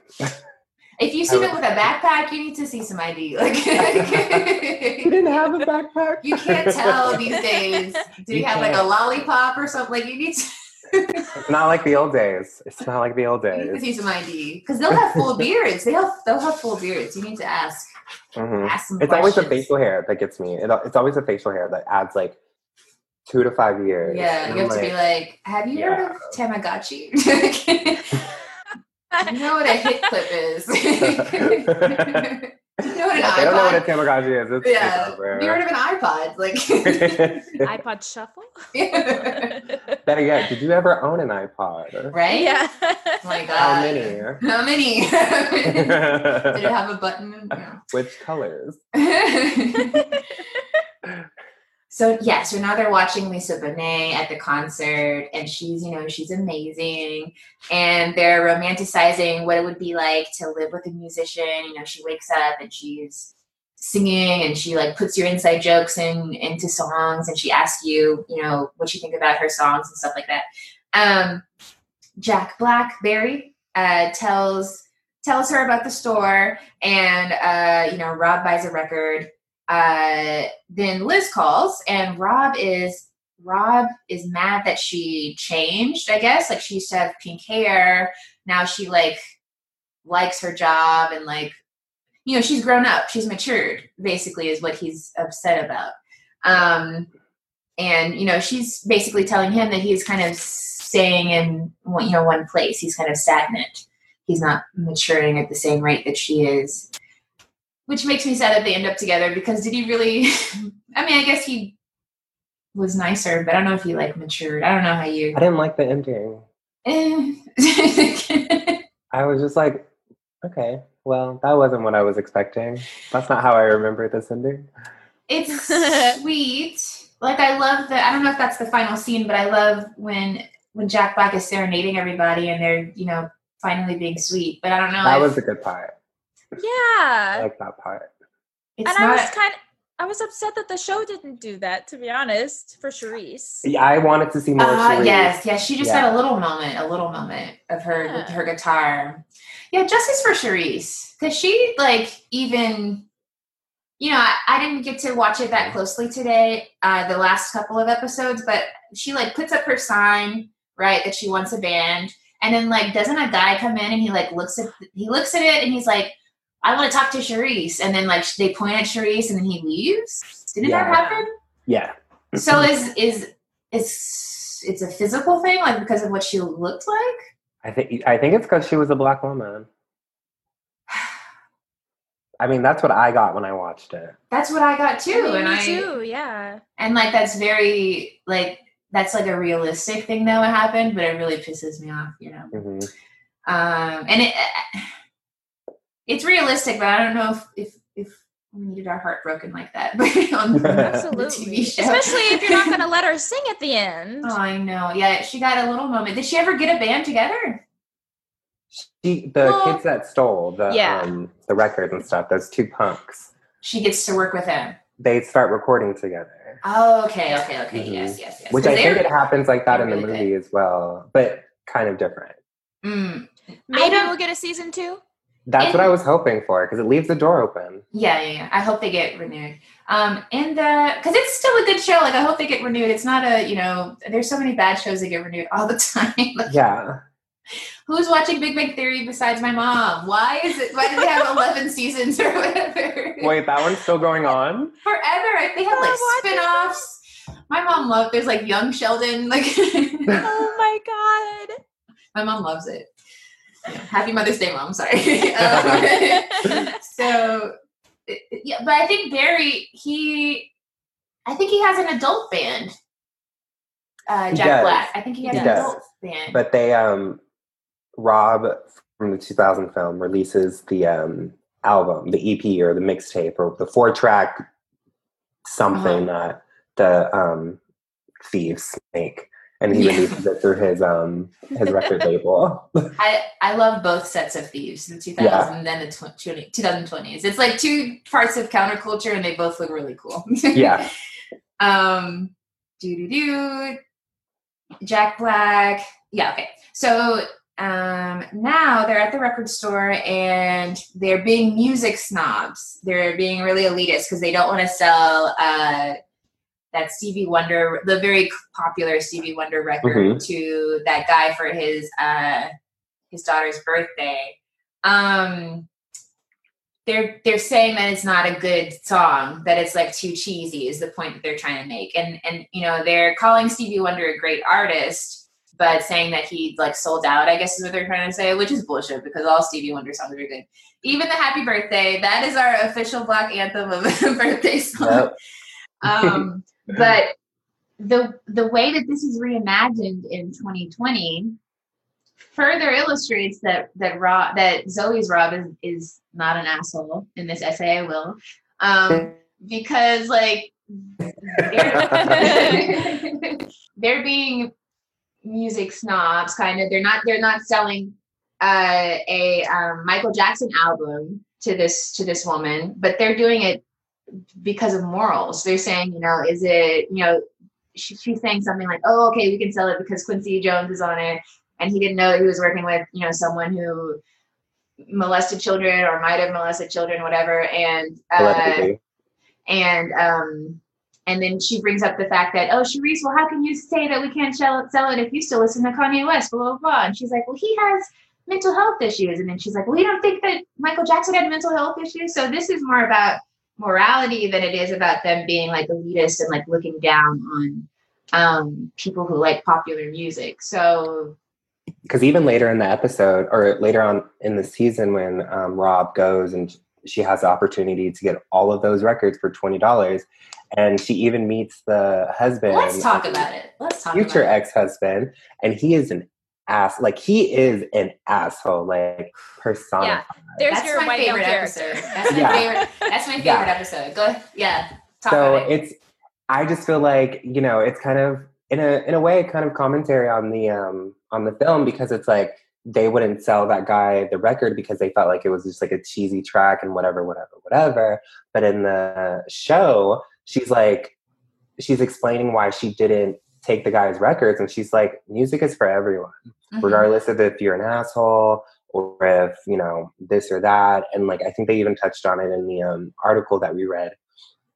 If you see I him with a backpack, you need to see some ID. Like, He didn't have a backpack. you can't tell these days. Do he You have like a lollipop or something? Like, you need to. It's not like the old days. It's not like the old You need to days. see some ID because they'll have full beards. They have they'll have full beards. You need to ask Mhm. ask some It's always the facial hair that gets me. It, it's always the facial hair that adds like two to five years. Yeah, And you I'm have to be like, have you heard of Tamagotchi? You know what a hit clip is. you know what an I don't know what a iPod? Tamagotchi is. It's Yeah, super you heard of an iPod? Like, iPod Shuffle. Better yet, did you ever own an iPod? right? yeah. Oh my god. How many? How many? Did it have a button? No. Which colors? So yeah, so now they're watching Lisa Bonet at the concert, and she's, you know, she's amazing, and they're romanticizing what it would be like to live with a musician. You know, she wakes up and she's singing, and she like puts your inside jokes in into songs, and she asks you, you know, what you think about her songs and stuff like that. Um, Jack Black Barry uh, tells tells her about the store, and uh, you know, Rob buys a record. Uh, then Liz calls, and Rob is Rob is mad that she changed. I guess like she used to have pink hair. Now she like likes her job and like you know she's grown up. She's matured. Basically, is what he's upset about. Um, and you know she's basically telling him that he's kind of staying in one, you know one place. He's kind of stagnant. He's not maturing at the same rate that she is which makes me sad that they end up together because did he really i mean i guess he was nicer but i don't know if he like matured i don't know how you I didn't like the ending. Eh. I was just like, okay, well, that wasn't what I was expecting. That's not how I remember this ending. it's sweet like i love the i don't know if that's the final scene but i love when when jack black is serenading everybody and they're you know finally being sweet but i don't know That if was a good part. I Yeah. like that part. it's and not I was kind of, I was upset that the show didn't do that, to be honest, for Cherise. Yeah, I wanted to see more. Ah, Cherise. yes, yes. She just Yeah. had a little moment, a little moment of her with her guitar. Yeah, justice for Cherise because she like even, you know, I, I didn't get to watch it that closely today, uh, the last couple of episodes, but she like puts up her sign right that she wants a band, and then like doesn't a guy come in and he like looks at he looks at it and he's like. I want to talk to Cherise, and then like they point at Cherise, and then he leaves. Didn't Yeah. that happen? Yeah. So is is is it's a physical thing, like because of what she looked like? I think I think it's because she was a black woman. I mean, that's what I got when I watched it. That's what I got too, I mean, and me I too, yeah. and like that's very like that's like a realistic thing that would happen, but it really pisses me off, you know. hmm Um, and it it's realistic, but I don't know if if if we needed our heart broken like that on the Absolutely. TV show. Especially if you're not going to let her sing at the end. Oh, I know. Yeah, she got a little moment. Did she ever get a band together? She, the Well, kids that stole the yeah. um, the records and stuff, those two punks, She gets to work with him. they start recording together. Oh, okay, okay, okay. Mhm. Yes, yes, yes. Which I think it happens like that in the really movie as well, but kind of different. Mm, Maybe don't- we'll get a season two. That's what I was hoping for because it leaves the door open. Yeah, yeah, yeah. I hope they get renewed. Um, and because it's still a good show. Like I hope they get renewed. It's not a you know. There's so many bad shows that get renewed all the time. Like, Yeah. Who's watching Big Bang Theory besides my mom? Why is it? Why do they have eleven seasons or whatever? Wait, that one's still going on? forever. They have like watching spin-offs. My mom loved. There's like Young Sheldon. Like Oh my god. my mom loves it. Happy Mother's Day, mom. Sorry. Um, so yeah but i think barry he i think he has an adult band uh jack black i think he has He an does. adult band But they um Rob from the 2000 film releases the um album, the EP or the mixtape or the four track something that the um thieves make. And he Yeah. releases it through his um his record label. i i love both sets of thieves the 2000 and then the tw- 20, 2020s it's like two parts of counterculture and they both look really cool. Yeah. um do do do. Jack black. Yeah okay. So um now they're at the record store and they're being music snobs. They're being really elitist because they don't want to sell uh that stevie wonder the very popular stevie wonder record Mhm. to that guy for his uh his daughter's birthday um they're they're saying that it's not a good song, that it's like too cheesy is the point that they're trying to make. And and you know, they're calling Stevie Wonder a great artist, but saying that he like sold out, I guess is what they're trying to say, which is bullshit because all Stevie Wonder songs are good. Even the Happy Birthday, that is our official black anthem of a birthday song. Yep. Um, but the the way that this is reimagined in 2020 further illustrates that that Rob that Zoe's Rob is, is not an asshole in this essay. I will, um, because like they're, they're being music snobs, kind of. They're not they're not selling uh, a um, Michael Jackson album to this to this woman, but they're doing it because of morals. They're saying, you know, is it you know she, she's saying something like, "Oh, okay, we can sell it because Quincy Jones is on it," and he didn't know that he was working with you know someone who molested children or might have molested children, whatever. And uh, and um, and then she brings up the fact that, "Oh, Cherise, well, how can you say that we can't sell it, sell it if you still listen to Kanye West?" Blah blah blah. And she's like, "Well, he has." mental health issues and then she's like well you don't think that michael jackson had mental health issues so this is more about morality than it is about them being like elitist and like looking down on um people who like popular music so because even later in the episode or later on in the season when um, rob goes and she has the opportunity to get all of those records for $20 and she even meets the husband let's talk about it let's talk future about it. ex-husband and he is an ass like he is an asshole like personified There's that's your white favorite character. episode that's my Yeah. favorite that's my favorite Yeah. episode go ahead. yeah talk so about it it's i just feel like you know it's kind of in a in a way kind of commentary on the um on the film because it's like they wouldn't sell that guy the record because they felt like it was just like a cheesy track and whatever whatever whatever but in the show she's like she's explaining why she didn't take the guy's records and she's like music is for everyone Mhm. regardless of if you're an asshole or if you know this or that. And like i think they even touched on it in the um, article that we read.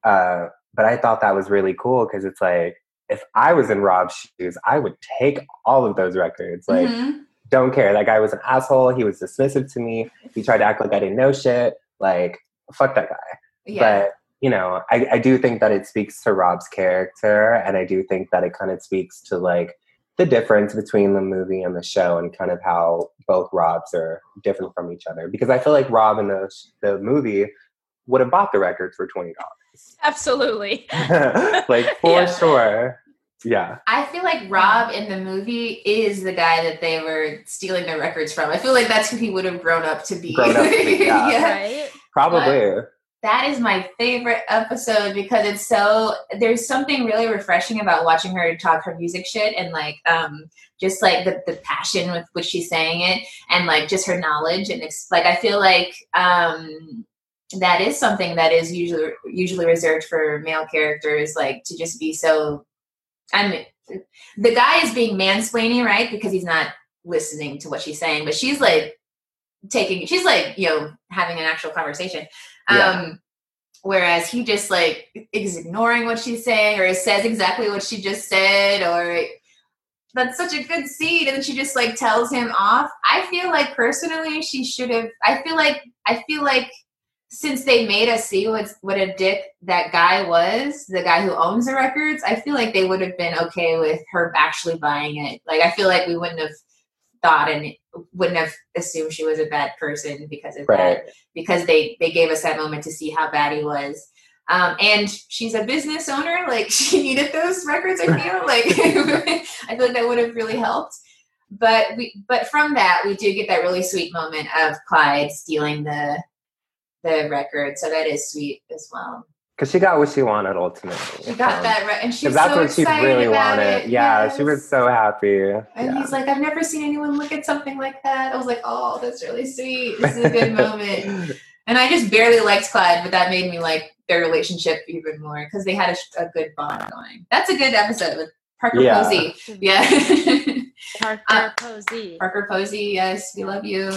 Uh, but i thought that was really cool because it's like if i was in rob's shoes i would take all of those records. Like Mhm. don't care. That guy was an asshole. He was dismissive to me. He tried to act like i didn't know shit. Like fuck that guy. Yeah. But you know I, I do think that it speaks to rob's character and i do think that it kind of speaks to like the difference between the movie and the show and kind of how both robs are different from each other because i feel like rob in the, the movie would have bought the records for $20 Absolutely. like for Yeah. sure yeah I feel like Rob in the movie is the guy that they were stealing their records from. I feel like that's who he would have grown up to be. Grown up to be, yeah. Right? probably That is my favorite episode because it's so there's something really refreshing about watching her talk her music shit and like um just like the, the passion with which she's saying it and like just her knowledge and it's like I feel like um that is something that is usually usually reserved for male characters like to just be so I mean the guy is being mansplaining right because he's not listening to what she's saying but she's like taking she's like you know having an actual conversation um whereas he just like is ignoring what she's saying or says exactly what she just said or that's such a good scene and she just like tells him off i feel like personally she should have i feel like i feel like since they made us see what what a dick that guy was, the guy who owns the records, I feel like they would have been okay with her actually buying it. Like I feel like we wouldn't have thought and wouldn't have assumed she was a bad person because of right that. Because they they gave us that moment to see how bad he was. Um, and she's a business owner. Like she needed those records. I feel like I feel like that would have really helped. But we, but from that, we do get that really sweet moment of Clyde stealing the the record. So that is sweet as well. Because she got what she wanted ultimately She got Um, that right, and she's Because that's so what she excited really about wanted. it. Yeah, she was so happy. And yeah. he's like, I've never seen anyone look at something like that. I was like, oh, that's really sweet. This is a good moment. And I just barely liked Clyde, but that made me like their relationship even more because they had a, a good bond going. That's a good episode with Parker Yeah. Posey. Yeah. Parker Uh, Posey. Parker Posey, yes, we love you.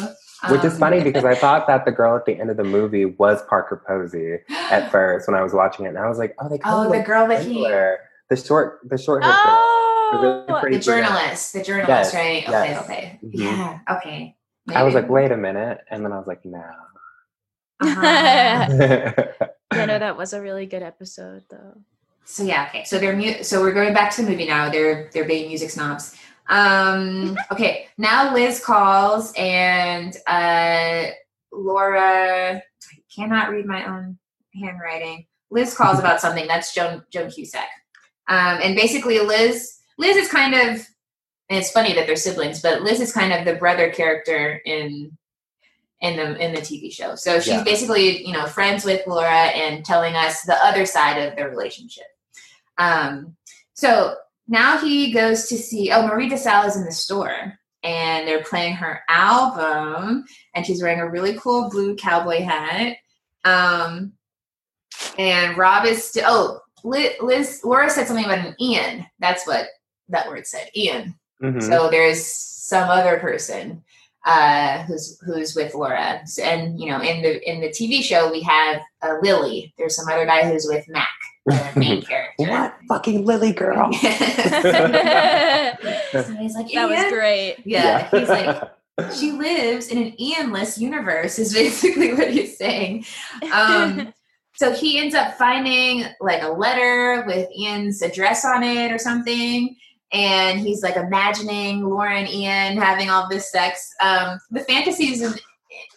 Which is Um, funny because I thought that the girl at the end of the movie was Parker Posey at first when I was watching it, and I was like, "Oh, they kind Oh, the girl that he, similar. the short, the short hair girl, the really Oh, the brunette. journalist, the journalist, Yes, right? Okay, yes. okay, Mhm. yeah, okay. I was like, "Wait a minute," and then I was like, "No." Uh-huh. yeah, no, that was a really good episode, though. So yeah, okay. So they're mu- so we're going back to the movie now. They're they're being music snobs. Um okay, now Liz calls and uh Laura I cannot read my own handwriting. Liz calls about something. That's Joan Joan Cusack. Um and basically Liz Liz is kind of and it's funny that they're siblings, but Liz is kind of the brother character in in the in the TV show. So she's Yeah. basically, you know, friends with Laura and telling us the other side of their relationship. Um, so now he goes to see oh Marie DeSalle is in the store and they're playing her album and she's wearing a really cool blue cowboy hat. Um, and Rob is still oh Liz, Liz Laura said something about an Ian. That's what that word said. Ian. Mhm. So there's some other person uh, who's who's with Laura, and you know, in the in the TV show we have uh, Lily. There's some other guy who's with Mac, the main character. what fucking Lily girl? that So he's like, was "Ian?" great. Yeah, he's like, she lives in an Ian-less universe. Is basically what he's saying. Um, so he ends up finding like a letter with Ian's address on it or something. And he's like imagining Laura and Ian having all this sex. Um, the fantasies in,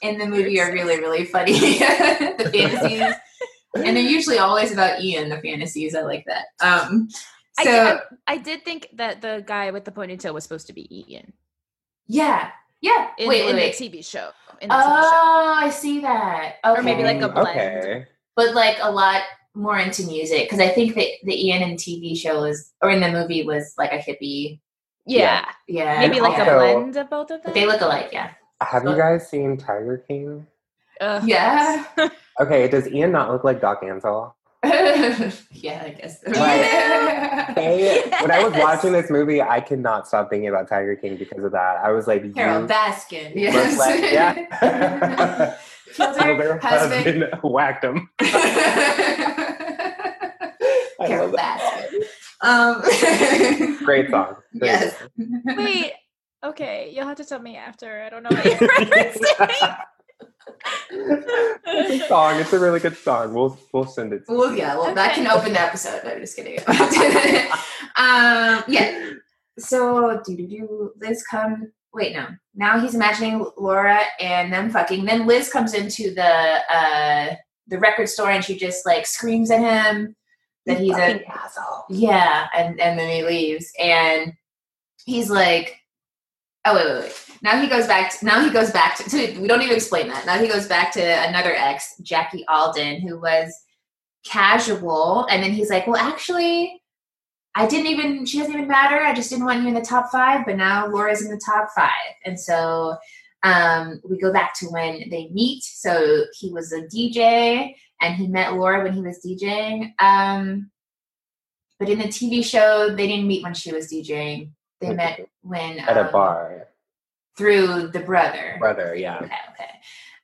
in the movie are really, really funny. the fantasies. And they're usually always about Ian, the fantasies. I like that. Um, so, did, I did think that the guy with the ponytail was supposed to be Ian yeah. Yeah. in, wait, wait, in wait. the TV show. In the TV show. Oh, I see that. Okay. Or maybe like a blend. Okay. but like a lot more into music because I think that the Ian and TV show was, or in the movie was like a hippie. Yeah, Yeah, maybe like also- a blend of both of them. But they look alike. Yeah. Have you guys seen Tiger King? Ugh. Yeah. Okay, does Ian not look like Doc Antle? yeah, I guess. Hey, when I was watching this movie, I could not stop thinking about Tiger King because of that. I was like, you Carole Baskin. Yes. like, yeah. Killed her their husband. husband whacked him. I Carole love that. Baskin. Um, Great song. Great Yes. song. Wait. Okay, you'll have to tell me after. I don't know what you're referencing. It's a song. It's a really good song. We'll we'll send it. To Well, yeah, well, that can open the episode. No, I'm just kidding. um, yeah. So, do do do. Liz come. Wait, no. Now he's imagining Laura and them fucking. Then Liz comes into the uh the record store and she just like screams at him that he's a Fucking asshole. yeah, and and then he leaves and he's like, oh wait wait wait. Now he goes back. To, now he goes back to, to. We don't even explain that. Now he goes back to another ex, Jackie Alden, who was casual, and then he's like, well, actually, I didn't even. She doesn't even matter. I just didn't want you in the top five, but now Laura's in the top five, and so um, we go back to when they meet. So he was a DJ, and he met Laura when he was DJing. Um, but in the TV show, they didn't meet when she was DJing. They met when At a um, bar. through the brother. Brother, yeah. Okay, okay.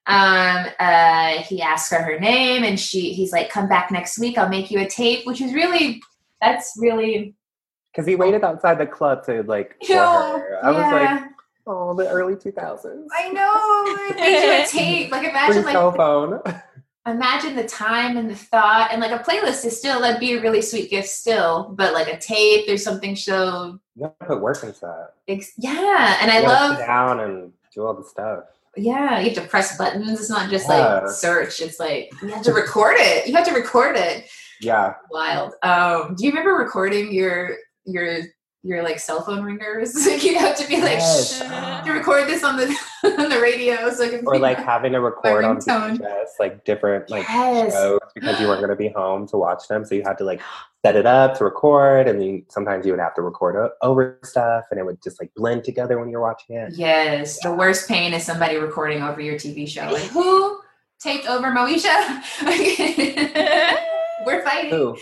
Um, uh, he asks her her name, and she he's like, "Come back next week. I'll make you a tape," which is really that's really Because he waited outside the club to like for No, her. I was yeah. like, oh, the early 2000s. I know. Make you a tape. Like Free imagine like cell phone. Imagine the time and the thought, and like a playlist is still that'd be a really sweet gift still, but like a tape, or something so You have to put work into that. ex- yeah. And I You gotta love down and do all the stuff. Yeah, you have to press buttons. It's not just Yeah. like search. It's like you have to record it. You have to record it. Yeah. Wild. Um, do you remember recording your your your like cell phone ringers? Like you have to be like, Yes. Shh, to record this on the on the radio so Or like having to record on. VHS, like different like Yes. shows because you weren't going to be home to watch them. So you had to like set it up to record, and then sometimes you would have to record o- over stuff, and it would just like blend together when you're watching it. Yes, the worst pain is somebody recording over your TV show. Like who taped over Moesha? We're fighting. Who?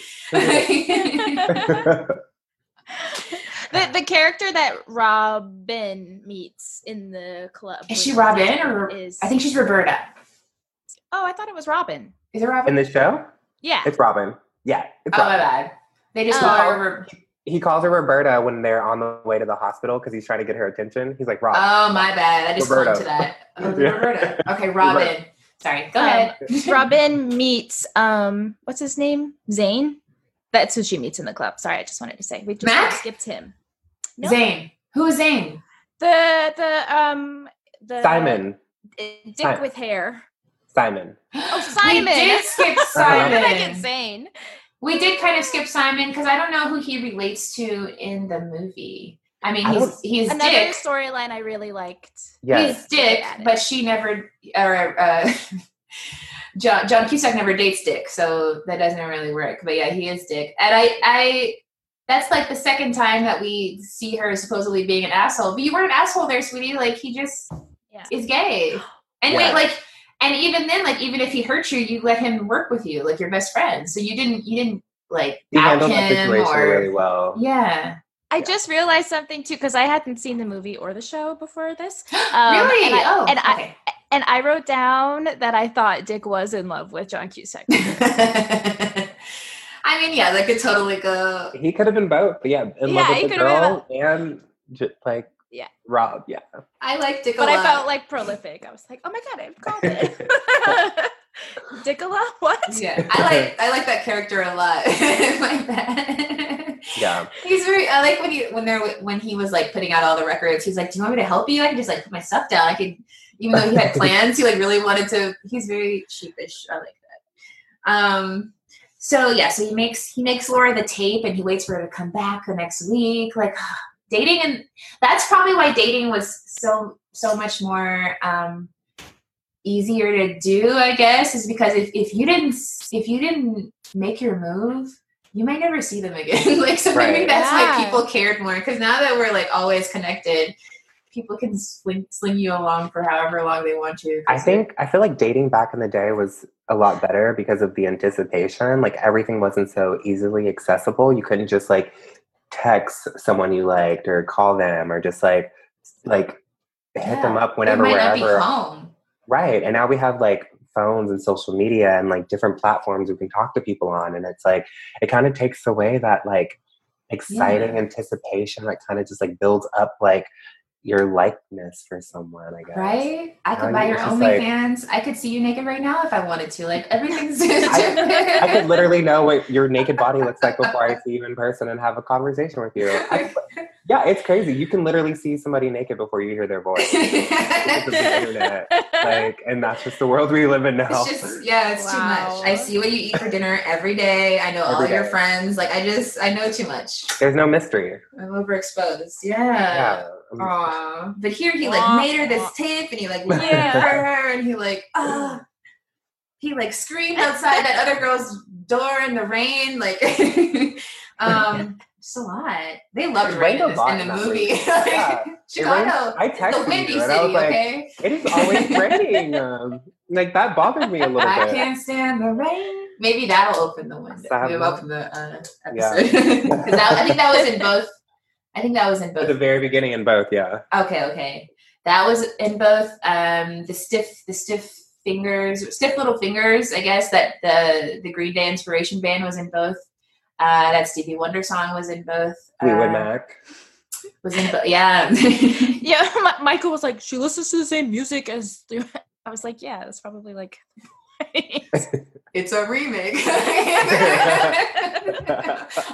The the character that Robin meets in the club. Is she Robin or is I think she's Roberta. Oh, I thought it was Robin. Is it Robin? In the show, Yeah. it's Robin. Yeah, it's oh my bad. They just Oh. call her Ro- He calls her Roberta when they're on the way to the hospital because he's trying to get her attention. He's like, Rob. Oh my bad. I just clung Roberta. to that. Oh, Yeah. Roberta. Okay, Robin. Sorry, go Um, ahead. Robin meets um what's his name? Zane. That's who she meets in the club. Sorry, I just wanted to say we just Mac? skipped him. No. Zane. Who is Zane? The the um the Simon. Dick Simon. with hair. Simon. Oh, Simon. We did skip Simon. Why did I get Simon. Zane? We did kind of skip Simon because I don't know who he relates to in the movie. I mean, I he's don't- he's Another Dick. storyline I really liked. Yes. He's Dick, but she never, or uh, John John Cusack never dates Dick, so that doesn't really work. But yeah, he is Dick, and I I that's like the second time that we see her supposedly being an asshole. But you weren't an asshole there, sweetie. Like he just Yeah. is gay, and Yeah. wait, like. And even then, like even if he hurt you, you let him work with you, like your best friend. So you didn't, you didn't like He out handled that him situation or really well. yeah. I just realized something too because I hadn't seen the movie or the show before this. Um, really? and I- oh, and I- And I wrote down that I thought Dick was in love with John Cusack. I mean, yeah, that could totally go. He could have been both, but yeah, in Yeah, love with the girl and just like Yeah. Rob. Yeah. I like Dick a but I felt like prolific. I was like, oh my god, I've called it. Dickola? What? yeah, I like I like that character a lot. like that. Yeah. He's very. I like when he when they're when he was like putting out all the records. He's like, "Do you want me to help you? I can just like put my stuff down. I could." Even though he had plans, he like really wanted to. He's very sheepish. I like that. Um. So yeah, so he makes he makes Laura the tape, and he waits for her to come back the next week. Like dating, and that's probably why dating was so so much more um easier to do. I guess is because if if you didn't if you didn't make your move, you might never see them again. like so maybe Right. that's Yeah. why people cared more. Because now that we're like always connected, people can sling, sling you along for however long they want to. I think I feel like dating back in the day was a lot better because of the anticipation. Like everything wasn't so easily accessible. You couldn't just like text someone you liked or call them or just like like hit them up whenever they might not be wherever. home. Right. And now we have like phones and social media and like different platforms we can talk to people on. And it's like, it kind of takes away that like exciting anticipation that kind of just like builds up like your likeness for someone, I guess. Right? I could Now buy your it's just like- OnlyFans. I could see you naked right now if I wanted to. Like everything's I, I could literally know what your naked body looks like before I see you in person and have a conversation with you. I, yeah, it's crazy. You can literally see somebody naked before you hear their voice. Because the internet. Like, and that's just the world we live in now. It's just yeah, it's too much. I see what you eat for dinner every day. I know all Every your friends. Like I just I know too much. There's no mystery. I'm overexposed. Yeah. Yeah. But here he like made her this tape and he like Yeah. yeah. her and he like ah he like screamed outside that other girl's door in the rain. Like um just a lot. They loved It rain in, in the movie. Yeah. Chicago. I the texted windy you and city, I was like, okay? it is always raining. Um, like that bothered me a little I bit. I can't stand the rain. Maybe that'll open the window. We'll open the uh, Yeah. episode. that- I think that was in both. I think that was in At both. the very beginning in both, yeah. Okay, okay. That was in both um the stiff the stiff fingers stiff little fingers, I guess that the the Green Day inspiration band was in both. Uh that Stevie Wonder song was in both. Fleetwood uh, Mac. was in both yeah. Yeah, Mi- Michael was like, she listens to the same music as. the-" I was like, yeah, that's probably like. it's a remake.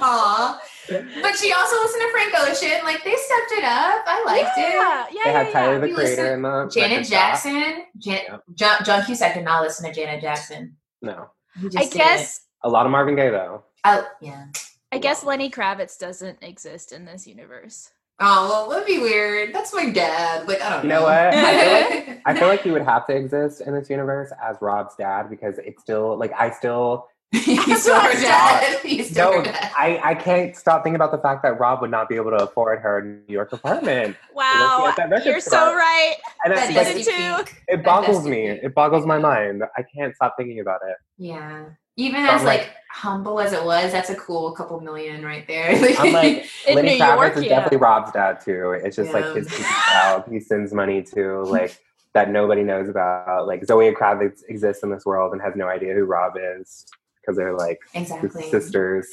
Aw. But she also listened to Frank Ocean. Like they stepped it up. I liked it. yeah, yeah, They yeah, had Tyler yeah. the You Creator in the Janet. Jackson. Jan- Yep. John, John Cusack did not listen to Janet Jackson. No. Just I didn't. guess. A lot of Marvin Gaye though. Oh yeah. I guess Lenny Kravitz doesn't exist in this universe. Oh well, that'd be weird. That's my dad. Like I don't You know. know what? I feel like I feel like he would have to exist in this universe as Rob's dad because it's still like I still He's still her dad. He's still no her dad. I, I can't stop thinking about the fact that Rob would not be able to afford her New York apartment. Wow, at that record you're so right. And That it's does like, it too. it boggles dusty me. It boggles my mind. I can't stop thinking about it. Yeah. Even So as like, like- humble as it was, that's a cool couple million right there. I'm like In Lenny New Kravitz York, is yeah. definitely Rob's dad too. It's just like his secret child. He sends money to like that nobody knows about. Like Zoe Kravitz exists in this world and has no idea who Rob is because they're like exactly. sisters.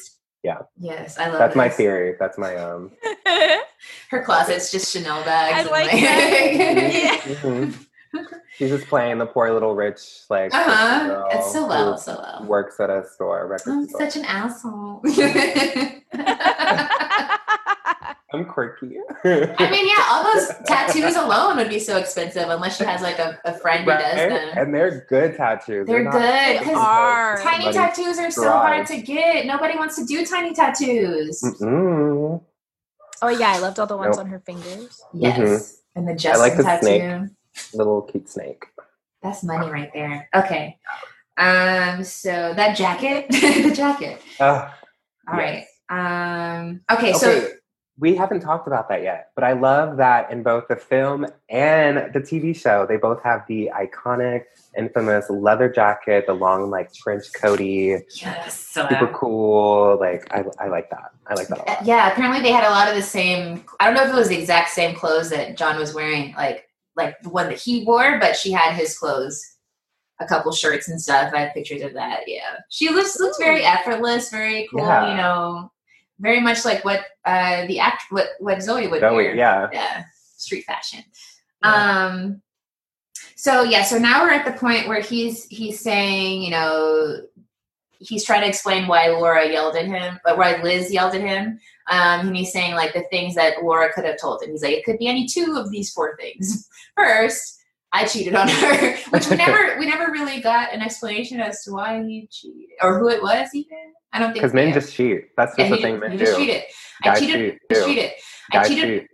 Yeah. Yes, I love. That's my theory. That's my um. Her closet's just Chanel bags. I and, like that. Yeah. mhm. She's just playing the poor little rich like Uh huh. girl It's so well, so well. works at a store, record I'm store. such an asshole. I'm quirky. I mean, yeah, all those tattoos alone would be so expensive unless she has like a, a friend who does them. And they're good tattoos. They're not good, like 'cause are. Tiny tattoos are so hard to get. Nobody wants to do tiny tattoos. Mm-mm. oh yeah, I loved all the ones Nope. on her fingers. Yes. And the Justin like the tattoo. snake. Little cute snake. That's money right there. Okay. Um, so that jacket, the jacket. Ugh. All right. Yes. Um, okay, Okay, so we haven't talked about that yet, but I love that in both the film and the TV show, they both have the iconic, infamous leather jacket, the long, like trench coaty, yes, super cool. Like I, I like that. I like that a lot. yeah, apparently they had a lot of the same. I don't know if it was the exact same clothes that John was wearing, like like the one that he wore, but she had his clothes, a couple shirts and stuff. I have pictures of that. Yeah, she looks looks very effortless, very cool. Yeah. You know, very much like what uh the act what what Zoe would Zoe, wear. yeah. yeah, street fashion. Yeah. Um. So yeah, so now we're at the point where he's he's saying, you know, he's trying to explain why Laura yelled at him, but why Liz yelled at him. Um, and he's saying like the things that Laura could have told him. He's like, it could be any two of these four things. First, I cheated on her, which we never we never really got an explanation as to why he cheated or who it was even. I don't think Because men yeah. just cheat. That's yeah, just he, the thing men do. just cheated. I Guys cheated. cheat, I cheated. I Guys cheated. cheat.